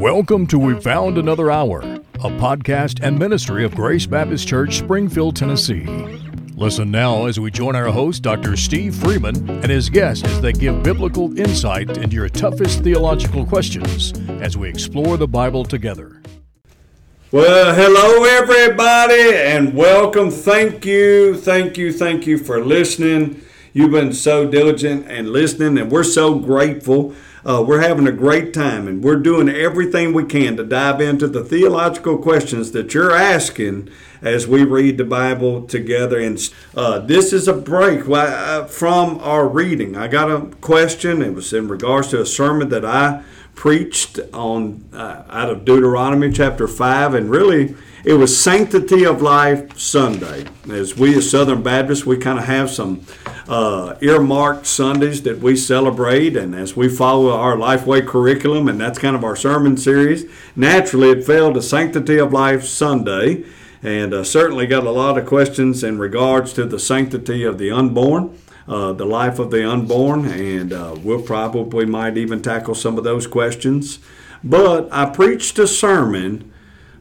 Welcome to We Found Another Hour, a podcast and ministry of Grace Baptist Church, Springfield, Tennessee. Listen now as we join our host, Dr. Steve Freeman, and his guests as they give biblical insight into your toughest theological questions as we explore the Bible together. Well, hello, everybody, and welcome. Thank you, thank you, thank you for listening. You've been so diligent and listening, and we're so grateful. Uh, we're having a great time, and we're doing everything we can to dive into the theological questions that you're asking as we read the Bible together. And uh, this is a break uh, from our reading. I got a question. It was in regards to a sermon that I preached on uh, out of Deuteronomy chapter five, and really it was Sanctity of Life Sunday. As we as Southern Baptists, we kind of have some uh, earmarked Sundays that we celebrate, and as we follow our Lifeway curriculum, and that's kind of our sermon series, naturally it fell to Sanctity of Life Sunday, and uh, certainly got a lot of questions in regards to the sanctity of the unborn. Uh, the life of the unborn, and uh, we'll probably might even tackle some of those questions. But I preached a sermon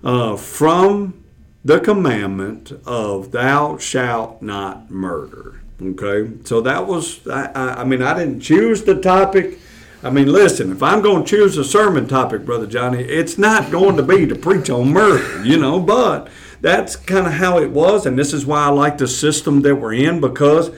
uh, from the commandment of "Thou shalt not murder." Okay, so that was I, I, I mean I didn't choose the topic. I mean, listen, if I'm going to choose a sermon topic, Brother Johnny, it's not going to be to preach on murder, you know, but that's kind of how it was, and this is why I like the system that we're in because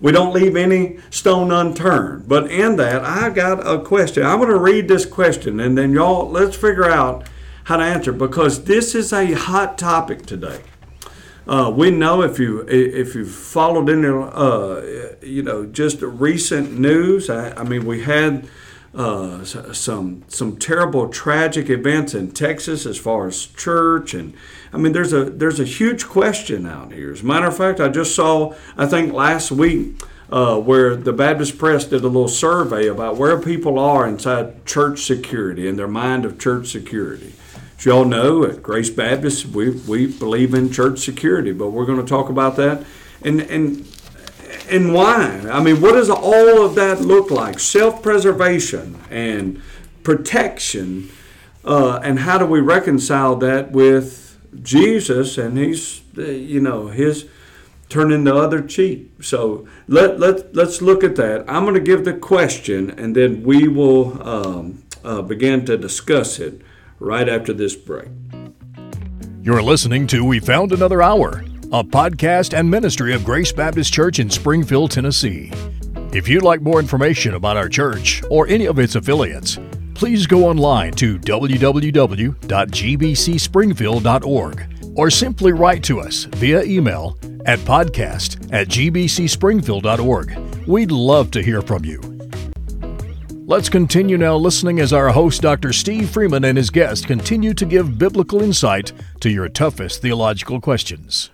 we don't leave any stone unturned. But in that, I got a question. I'm going to read this question, and then y'all, let's figure out how to answer because this is a hot topic today. Uh, we know if you if you've followed in uh, you know just recent news. I, I mean, we had uh, some some terrible tragic events in Texas as far as church and I mean there's a there's a huge question out here. As a matter of fact, I just saw I think last week uh, where the Baptist Press did a little survey about where people are inside church security and their mind of church security. As you all know, at Grace Baptist, we, we believe in church security, but we're going to talk about that. And, and, and why? I mean, what does all of that look like? Self preservation and protection. Uh, and how do we reconcile that with Jesus and he's, you know, his turning the other cheek? So let, let, let's look at that. I'm going to give the question and then we will um, uh, begin to discuss it right after this break. You're listening to We Found Another Hour, a podcast and ministry of Grace Baptist Church in Springfield, Tennessee. If you'd like more information about our church or any of its affiliates, please go online to www.gbcspringfield.org or simply write to us via email at podcast at gbcspringfield.org. We'd love to hear from you. Let's continue now listening as our host, Dr. Steve Freeman, and his guest continue to give biblical insight to your toughest theological questions.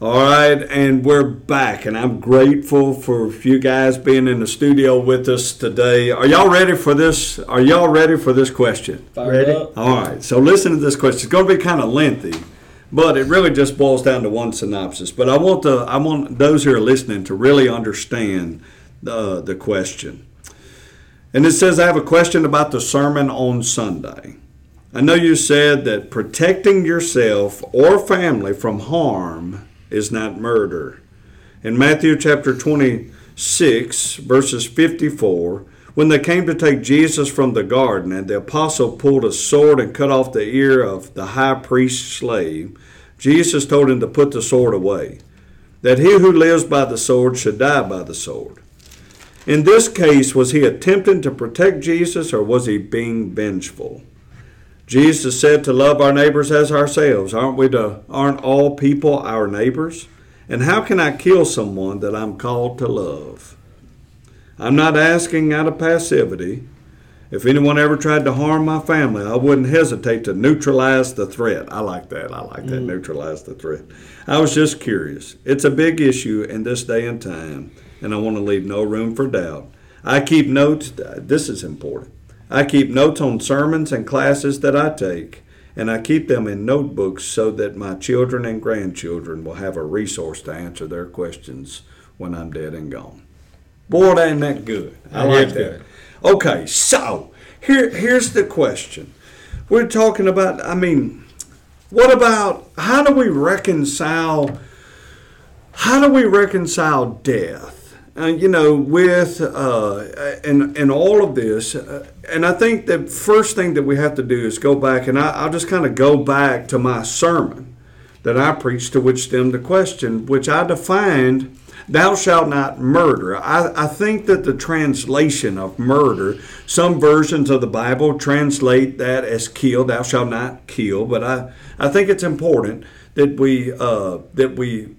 All right, and we're back, and I'm grateful for you guys being in the studio with us today. Are y'all ready for this? Are y'all ready for this question? Ready? All right, so listen to this question. It's going to be kind of lengthy, but it really just boils down to one synopsis. But I want the I want those who are listening to really understand the the question. And it says, I have a question about the sermon on Sunday. I know you said that protecting yourself or family from harm is not murder. In Matthew chapter 26, verses 54, when they came to take Jesus from the garden, and the apostle pulled a sword and cut off the ear of the high priest's slave, Jesus told him to put the sword away, that he who lives by the sword should die by the sword. In this case, was he attempting to protect Jesus or was he being vengeful? Jesus said to love our neighbors as ourselves. Aren't we to aren't all people our neighbors? And how can I kill someone that I'm called to love? I'm not asking out of passivity. If anyone ever tried to harm my family, I wouldn't hesitate to neutralize the threat. I like that. I like that. Mm. Neutralize the threat. I was just curious. It's a big issue in this day and time and I want to leave no room for doubt. I keep notes, this is important. I keep notes on sermons and classes that I take, and I keep them in notebooks so that my children and grandchildren will have a resource to answer their questions when I'm dead and gone. Boy, ain't that good. I like that. Good. Okay, so here, here's the question. we're talking about. I mean, what about how do we reconcile? How do we reconcile death? Uh, you know, with uh, and and all of this, uh, and I think the first thing that we have to do is go back, and I, I'll just kind of go back to my sermon that I preached, to which stemmed the question, which I defined thou shalt not murder. I, I think that the translation of murder, some versions of the Bible translate that as kill, thou shalt not kill, but I, I think it's important that we uh, that we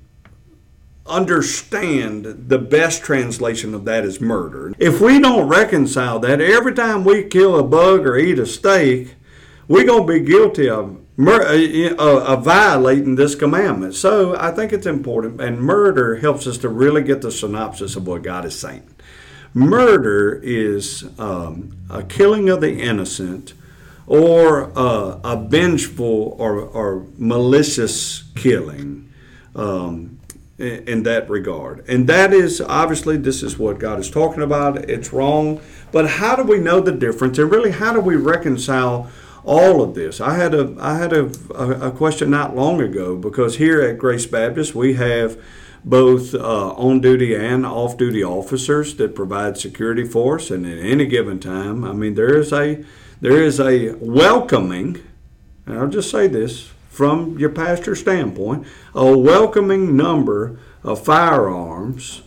understand the best translation of that is murder. If we don't reconcile that, every time we kill a bug or eat a steak, we're going to be guilty of mur- uh, uh, of violating this commandment. So I think it's important, and murder helps us to really get the synopsis of what God is saying. Murder is um, a killing of the innocent or uh, a vengeful or, or malicious killing. Um, in that regard. And that is obviously this is what God is talking about. It's wrong. But how do we know the difference? And really, how do we reconcile all of this? I had a I had a, a, question not long ago because here at Grace Baptist we have both uh, on duty and off duty officers that provide security for us. And at any given time, I mean, there is a there is a welcoming. And I'll just say this from your pastor's standpoint, a welcoming number of firearms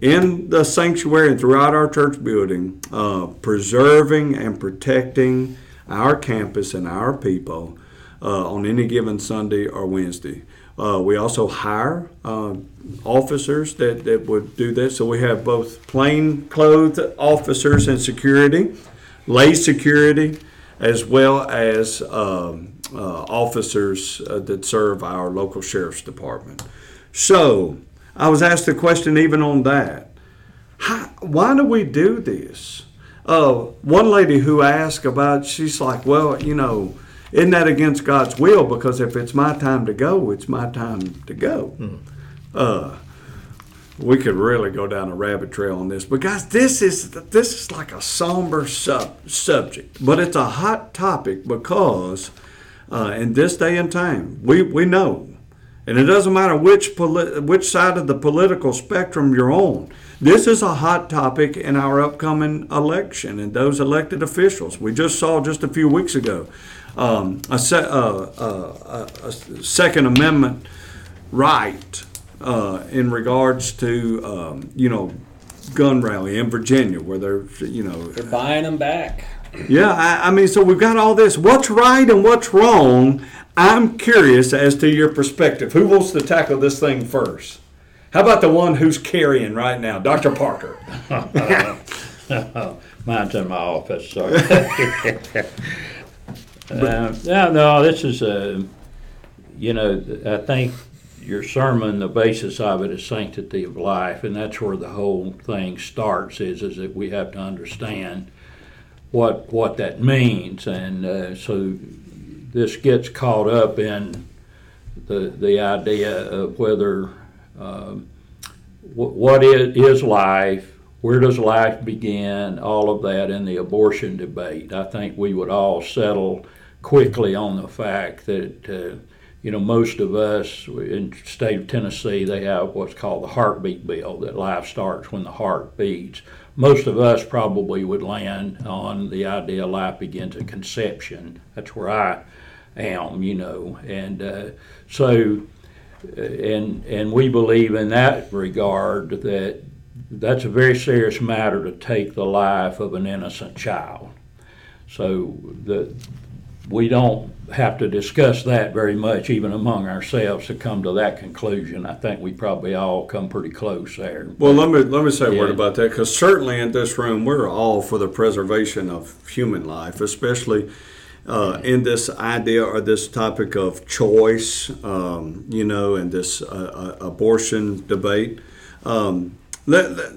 in the sanctuary and throughout our church building, uh, preserving and protecting our campus and our people uh, on any given Sunday or Wednesday. Uh, we also hire uh, officers that, that would do that. So we have both plain clothed officers and security, lay security, as well as um, uh, officers uh, that serve our local sheriff's department. So I was asked a question even on that. How, why do we do this? Uh, one lady who asked about, she's like, well, you know, isn't that against God's will? Because if it's my time to go, it's my time to go. Uh, we could really go down a rabbit trail on this, but guys, this is this is like a somber sub- subject, but it's a hot topic because uh, in this day and time. We, we know. And it doesn't matter which, poli- which side of the political spectrum you're on. This is a hot topic in our upcoming election and those elected officials. We just saw just a few weeks ago um, a, se- uh, uh, a, Second Amendment right uh, in regards to, um, you know, gun rally in Virginia where they're, you know. They're buying them back. Yeah, I, I, mean, so we've got all this. What's right and what's wrong? I'm curious as to your perspective. Who wants to tackle this thing first? How about the one who's carrying right now, Dr. Parker? Mine's in my office. Sorry. uh, no, no, this is a. You know, I think your sermon, the basis of it is sanctity of life, and that's where the whole thing starts. Is is that we have to understand what what that means, and uh, so this gets caught up in the the idea of whether um, what is, is life, where does life begin, all of that in the abortion debate. I think we would all settle quickly on the fact that. Uh, you know, most of us in state of Tennessee, they have what's called the heartbeat bill, that life starts when the heart beats most of us probably would land on the idea of life begins at conception. That's where I am, you know, and uh, so uh, and and we believe in that regard that that's a very serious matter to take the life of an innocent child. So the we don't have to discuss that very much, even among ourselves, to come to that conclusion. I think we probably all come pretty close there. Well, let me let me say a yeah. word about that because certainly in this room we're all for the preservation of human life, especially. Uh, in this idea or this topic of choice, um, you know, and this uh, uh, abortion debate, um, let, let,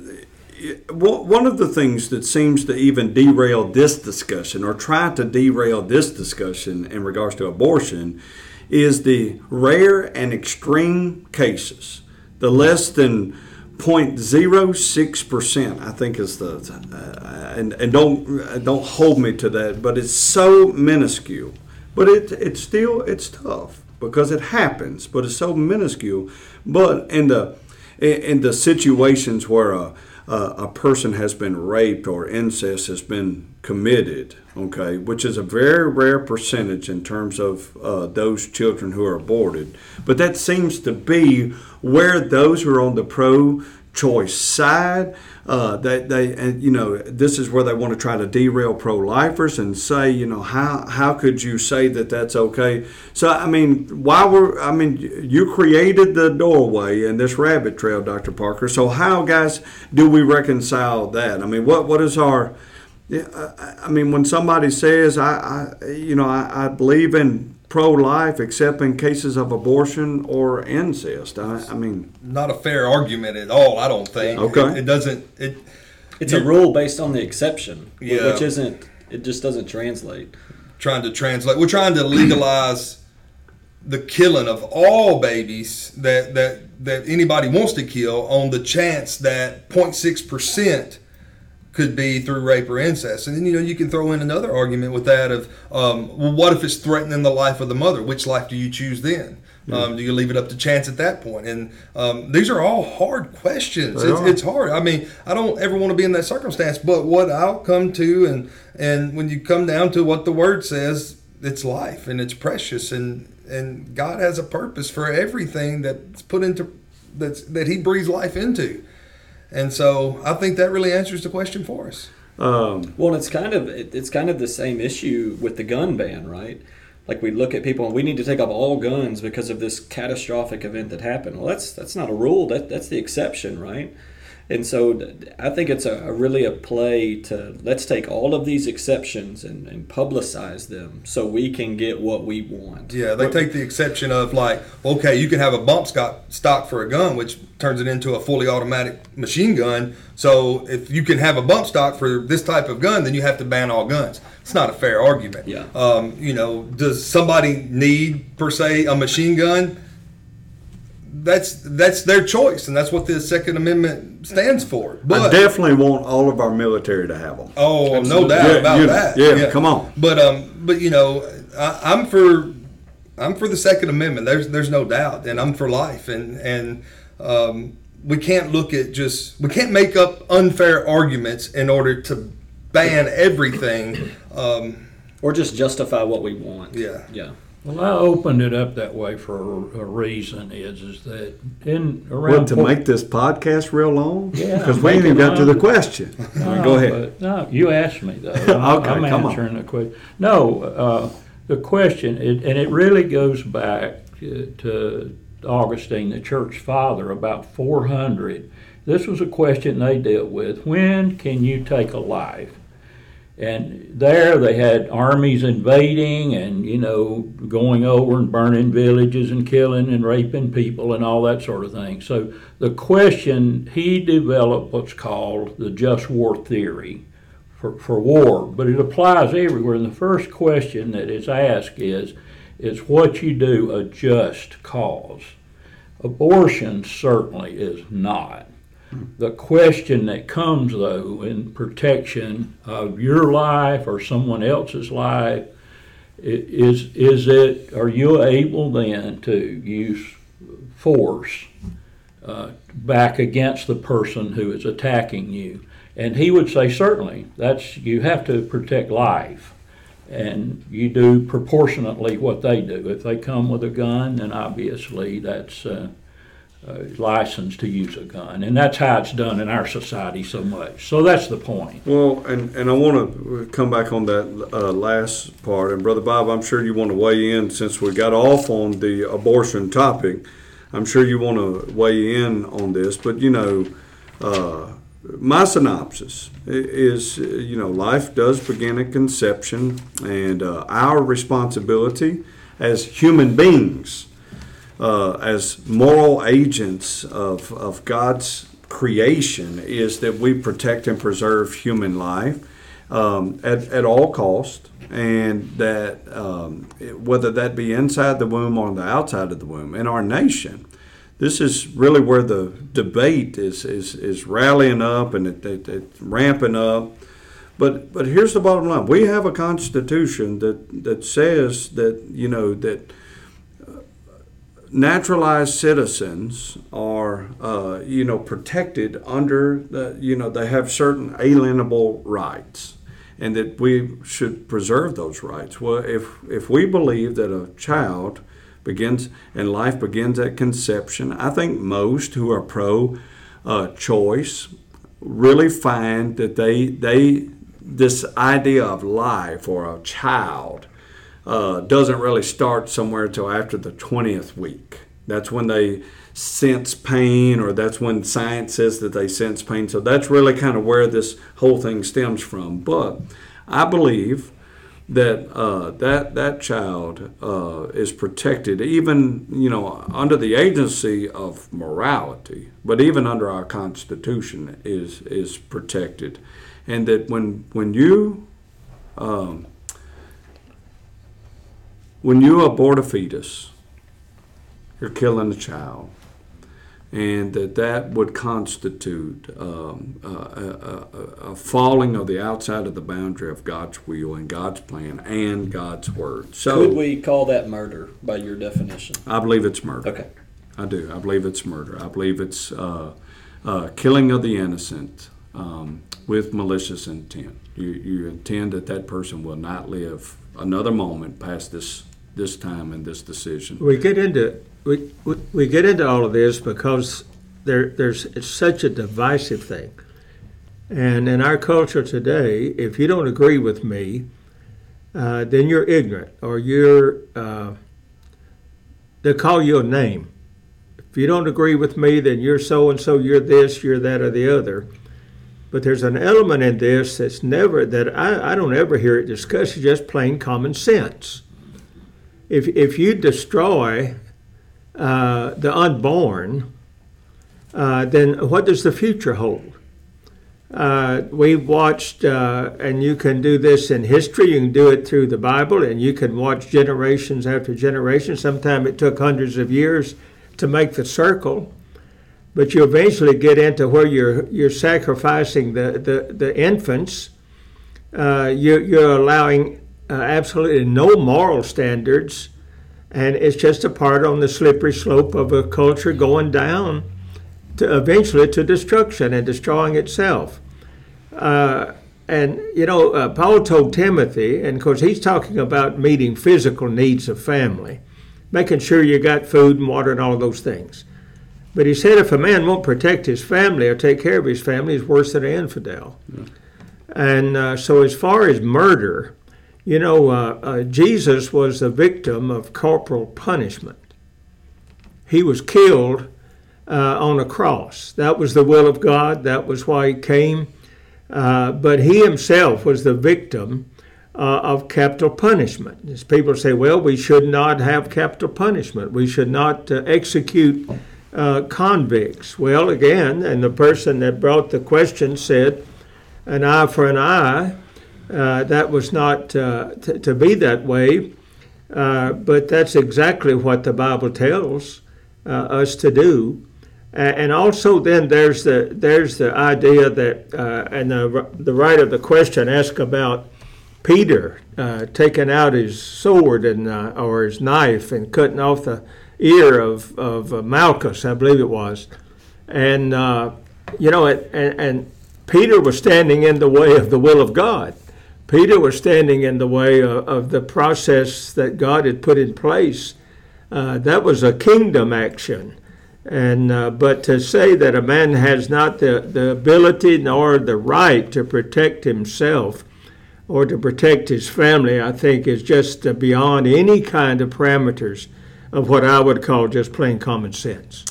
one of the things that seems to even derail this discussion or try to derail this discussion in regards to abortion is the rare and extreme cases, the less than 0.06 percent, I think is the, uh, and and don't don't hold me to that, but it's so minuscule. But it it's still it's tough because it happens, but it's so minuscule. But in the in the situations where a, a person has been raped or incest has been committed, okay, which is a very rare percentage in terms of uh, those children who are aborted. But that seems to be where those who are on the pro choice side. Uh, they, they, and you know, this is where they want to try to derail pro-lifers and say, you know, how how could you say that that's okay? So I mean, why were I mean, you created the doorway and this rabbit trail, Dr. Parker. So how, guys, do we reconcile that? I mean, what what is our I mean, when somebody says, I, I you know, I, I believe in pro-life except in cases of abortion or incest. I, I mean, not a fair argument at all. I don't think. Okay. It, it doesn't. It. It's a rule based on the exception, Yeah. which isn't. It just doesn't translate. Trying to translate. We're trying to legalize the killing of all babies that that that anybody wants to kill on the chance that 0.6 percent could be through rape or incest. And then you know you can throw in another argument with that of um, well, what if it's threatening the life of the mother? Which life do you choose then? Um, do you leave it up to chance at that point? And um, these are all hard questions. It's, it's hard. I mean, I don't ever want to be in that circumstance. But what I'll come to, and and when you come down to what the word says, it's life and it's precious, and and God has a purpose for everything that's put into that's that He breathes life into. And so I think that really answers the question for us. um, Well, it's kind of it's kind of the same issue with the gun ban, right? Like we look at people and we need to take off all guns because of this catastrophic event that happened. Well, that's that's not a rule. That that's the exception, right? And so I think it's a, a really a play to let's take all of these exceptions and, and publicize them so we can get what we want. Yeah, they take the exception of like, okay, you can have a bump stock stock for a gun, which turns it into a fully automatic machine gun. So if you can have a bump stock for this type of gun, then you have to ban all guns. It's not a fair argument. Yeah. Um, you know, does somebody need per se a machine gun? That's that's their choice, and that's what the Second Amendment stands for. But I But definitely want all of our military to have them. Oh, no doubt Yeah, about you- that. yeah, come on. But um, but you know, I, I'm for I'm for the Second Amendment. There's there's no doubt, and I'm for life. And and um, we can't look at just we can't make up unfair arguments in order to ban everything. Um, Or just justify what we want. Yeah. Yeah. Well, I opened it up that way for a, a reason is is that in around What, to make this podcast real long? Yeah, Because we ain't make even got to the question. No, go ahead. but- No, you asked me though. I'm, Okay, I'm come on. answering the question. No, uh, the question, it, and it really goes back to, to Augustine, the church father, about 400. This was a question they dealt with. When can you take a life? And there they had armies invading and, you know, going over and burning villages and killing and raping people and all that sort of thing. So the question, he developed what's called the just war theory for, for war, but it applies everywhere. And the first question that is asked is, is what you do a just cause? Abortion certainly is not. The question that comes, though, in protection of your life or someone else's life, is is it are you able then to use force uh, back against the person who is attacking you? And he would say, certainly, that's you have to protect life, and you do proportionately what they do. If they come with a gun, then obviously that's. Uh, uh, license to use a gun, and that's how it's done in our society so much. So that's the point. Well, and, and I want to come back on that uh, last part. And Brother Bob, I'm sure you want to weigh in since we got off on the abortion topic. I'm sure you want to weigh in on this. But, you know, uh, my synopsis is, uh, you know, life does begin at conception, and uh, our responsibility as human beings uh, as moral agents of, of God's creation is that we protect and preserve human life um, at, at all cost, and that um, whether that be inside the womb or on the outside of the womb, in our nation, this is really where the debate is is, is rallying up and it, it, ramping up. But but here's the bottom line: we have a constitution that that says that you know that naturalized citizens are, uh, you know, protected under the, you know, they have certain alienable rights, and that we should preserve those rights. Well, if if we believe that a child begins and life begins at conception, I think most who are pro uh, choice really find that they they this idea of life or a child uh, doesn't really start somewhere until after the 20th week. That's when they sense pain, or that's when science says that they sense pain. So that's really kind of where this whole thing stems from. But I believe that uh, that that child uh, is protected, even you know under the agency of morality, but even under our Constitution is is protected, and that when when you um, when you abort a fetus, you're killing a child, and that that would constitute um, a, a, a, falling of the outside of the boundary of God's will and God's plan and God's word. So, could we call that murder by your definition? I believe it's murder. Okay, I do. I believe it's murder. I believe it's uh, uh, killing of the innocent um, with malicious intent. You, you intend that that person will not live another moment past this this time and this decision. We get into we, we, we get into all of this because there there's it's such a divisive thing. And in our culture today, if you don't agree with me, uh, then you're ignorant or you're uh, they call you a name. If you don't agree with me, then you're so and so, you're this, you're that, or the other. But there's an element in this that's never that I, I don't ever hear it discussed. It's just plain common sense if, if you destroy uh, the unborn, uh, then what does the future hold? Uh, we've watched, uh, and you can do this in history, you can do it through the Bible, and you can watch generations after generation. Sometimes it took hundreds of years to make the circle, but you eventually get into where you're, you're sacrificing the, the, the infants. Uh, you, you're allowing uh, absolutely no moral standards, and it's just a part on the slippery slope of a culture going down to eventually to destruction and destroying itself. Uh, and you know, uh, Paul told Timothy, and of course he's talking about meeting physical needs of family, making sure you got food and water and all those things. But he said if a man won't protect his family or take care of his family, he's worse than an infidel. Yeah. And uh, so, as far as murder, you know, uh, uh, Jesus was the victim of corporal punishment. He was killed uh, on a cross. That was the will of God. That was why he came. Uh, but he himself was the victim uh, of capital punishment. As people say, well, we should not have capital punishment. We should not uh, execute convicts. Well, again, and the person that brought the question said, an eye for an eye uh, that was not uh, t- to be that way, uh, but that's exactly what the Bible tells uh, us to do. and also, then there's the there's the idea that, uh, and the the writer of the question asked about Peter taking out his sword and or his knife and cutting off the ear of of Malchus, I believe it was, and you know, it, and, and Peter was standing in the way of the will of God. Peter was standing in the way of, of the process that God had put in place. Uh, that was a kingdom action. And uh, but to say that a man has not the, the ability nor the right to protect himself or to protect his family, I think is just uh, beyond any kind of parameters of what I would call just plain common sense.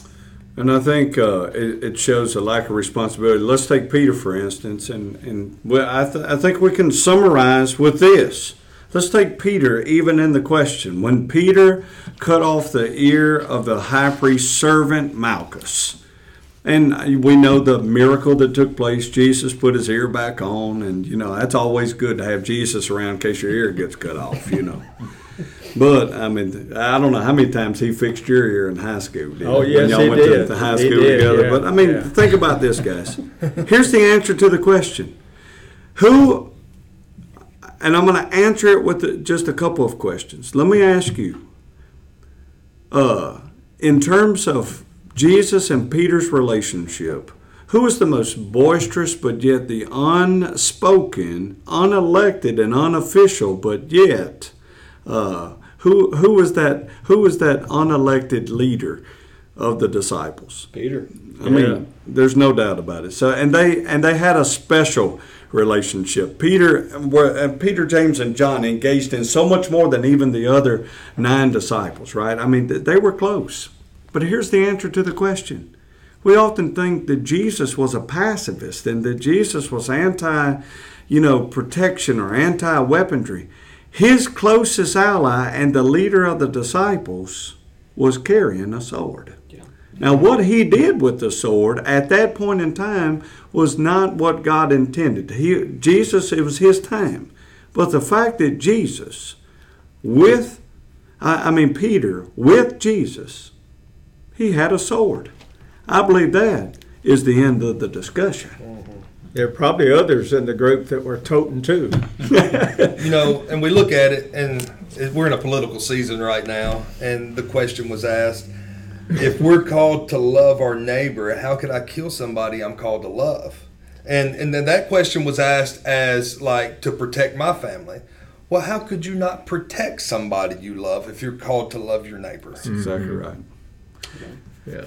And I think uh, it, it, shows a lack of responsibility. Let's take Peter, for instance, and, and well, I, th- I think we can summarize with this. Let's take Peter, even in the question. When Peter cut off the ear of the high priest's servant Malchus, And we know the miracle that took place. Jesus put his ear back on, and you know that's always good to have Jesus around in case your ear gets cut off. You know. But I mean, I don't know how many times he fixed your ear in high school. Did Oh, yes, when y'all he went to did. the high school did, together. yeah, But I mean, yeah. think about this, guys. Here's the answer to the question: Who? And I'm going to answer it with the, just a couple of questions. Let me ask you. Uh, in terms of Jesus and Peter's relationship, who was the most boisterous but yet the unspoken, unelected, and unofficial, but yet uh, who who was that who was that unelected leader of the disciples? Peter. I mean, there's no doubt about it. So, and they and they had a special relationship. Peter, were- and Peter, James, and John engaged in so much more than even the other nine disciples. Right? I mean, th- they were close. But here's the answer to the question. We often think that Jesus was a pacifist and that Jesus was anti, you know, protection or anti-weaponry. His closest ally and the leader of the disciples was carrying a sword. Now, what he did with the sword at that point in time was not what God intended. He, Jesus, it was his time. But the fact that Jesus, with, I, I mean, Peter, with Jesus, he had a sword. I believe that is the end of the discussion. Mm-hmm. There are probably others in the group that were toting too. you know, and we look at it, and we're in a political season right now, and the question was asked if we're called to love our neighbor, how could I kill somebody I'm called to love? And and then that question was asked as like to protect my family. Well, how could you not protect somebody you love if you're called to love your neighbor? Exactly mm-hmm. right. Yeah.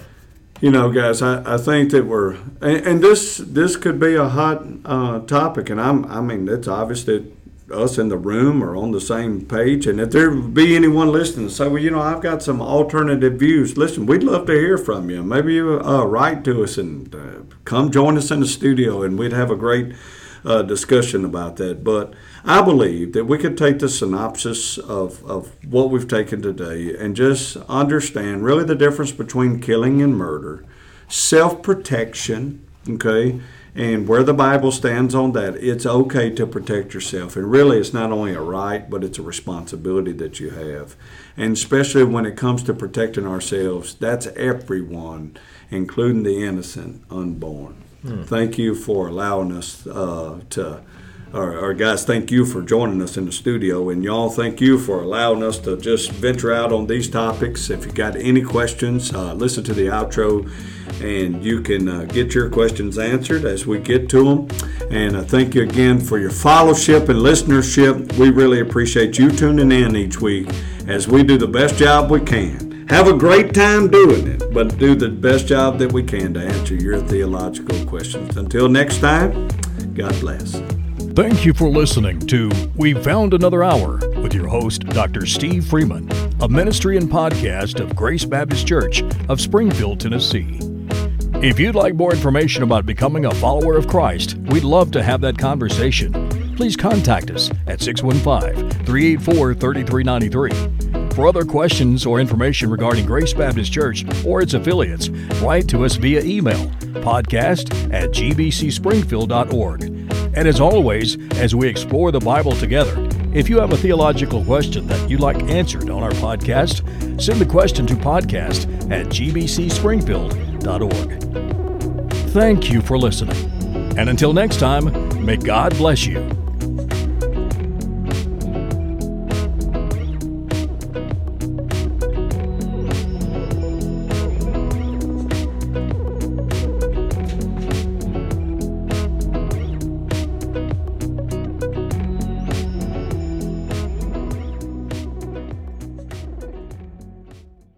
You know, guys, I, I think that we're and, and this this could be a hot uh, topic, and I'm I mean it's obvious that us in the room are on the same page, and if there be anyone listening, say, well, you know, I've got some alternative views. Listen, we'd love to hear from you. Maybe you uh, write to us and uh, come join us in the studio, and we'd have a great uh, discussion about that. But I believe that we could take the synopsis of, of what we've taken today and just understand really the difference between killing and murder, self protection, okay, and where the Bible stands on that. It's okay to protect yourself. And really, it's not only a right, but it's a responsibility that you have. And especially when it comes to protecting ourselves, that's everyone, including the innocent unborn. Thank you for allowing us uh, to, or, or guys, thank you for joining us in the studio. And y'all, thank you for allowing us to just venture out on these topics. If you got any questions, uh, listen to the outro and you can uh, get your questions answered as we get to them. And uh, thank you again for your fellowship and listenership. We really appreciate you tuning in each week as we do the best job we can. Have a great time doing it, but do the best job that we can to answer your theological questions. Until next time, God bless. Thank you for listening to We Found Another Hour with your host, Dr. Steve Freeman, a ministry and podcast of Grace Baptist Church of Springfield, Tennessee. If you'd like more information about becoming a follower of Christ, we'd love to have that conversation. Please contact us at 615 384 3393. For other questions or information regarding Grace Baptist Church or its affiliates, write to us via email podcast at gbcspringfield.org. And as always, as we explore the Bible together, if you have a theological question that you'd like answered on our podcast, send the question to podcast at gbcspringfield.org. Thank you for listening. And until next time, may God bless you.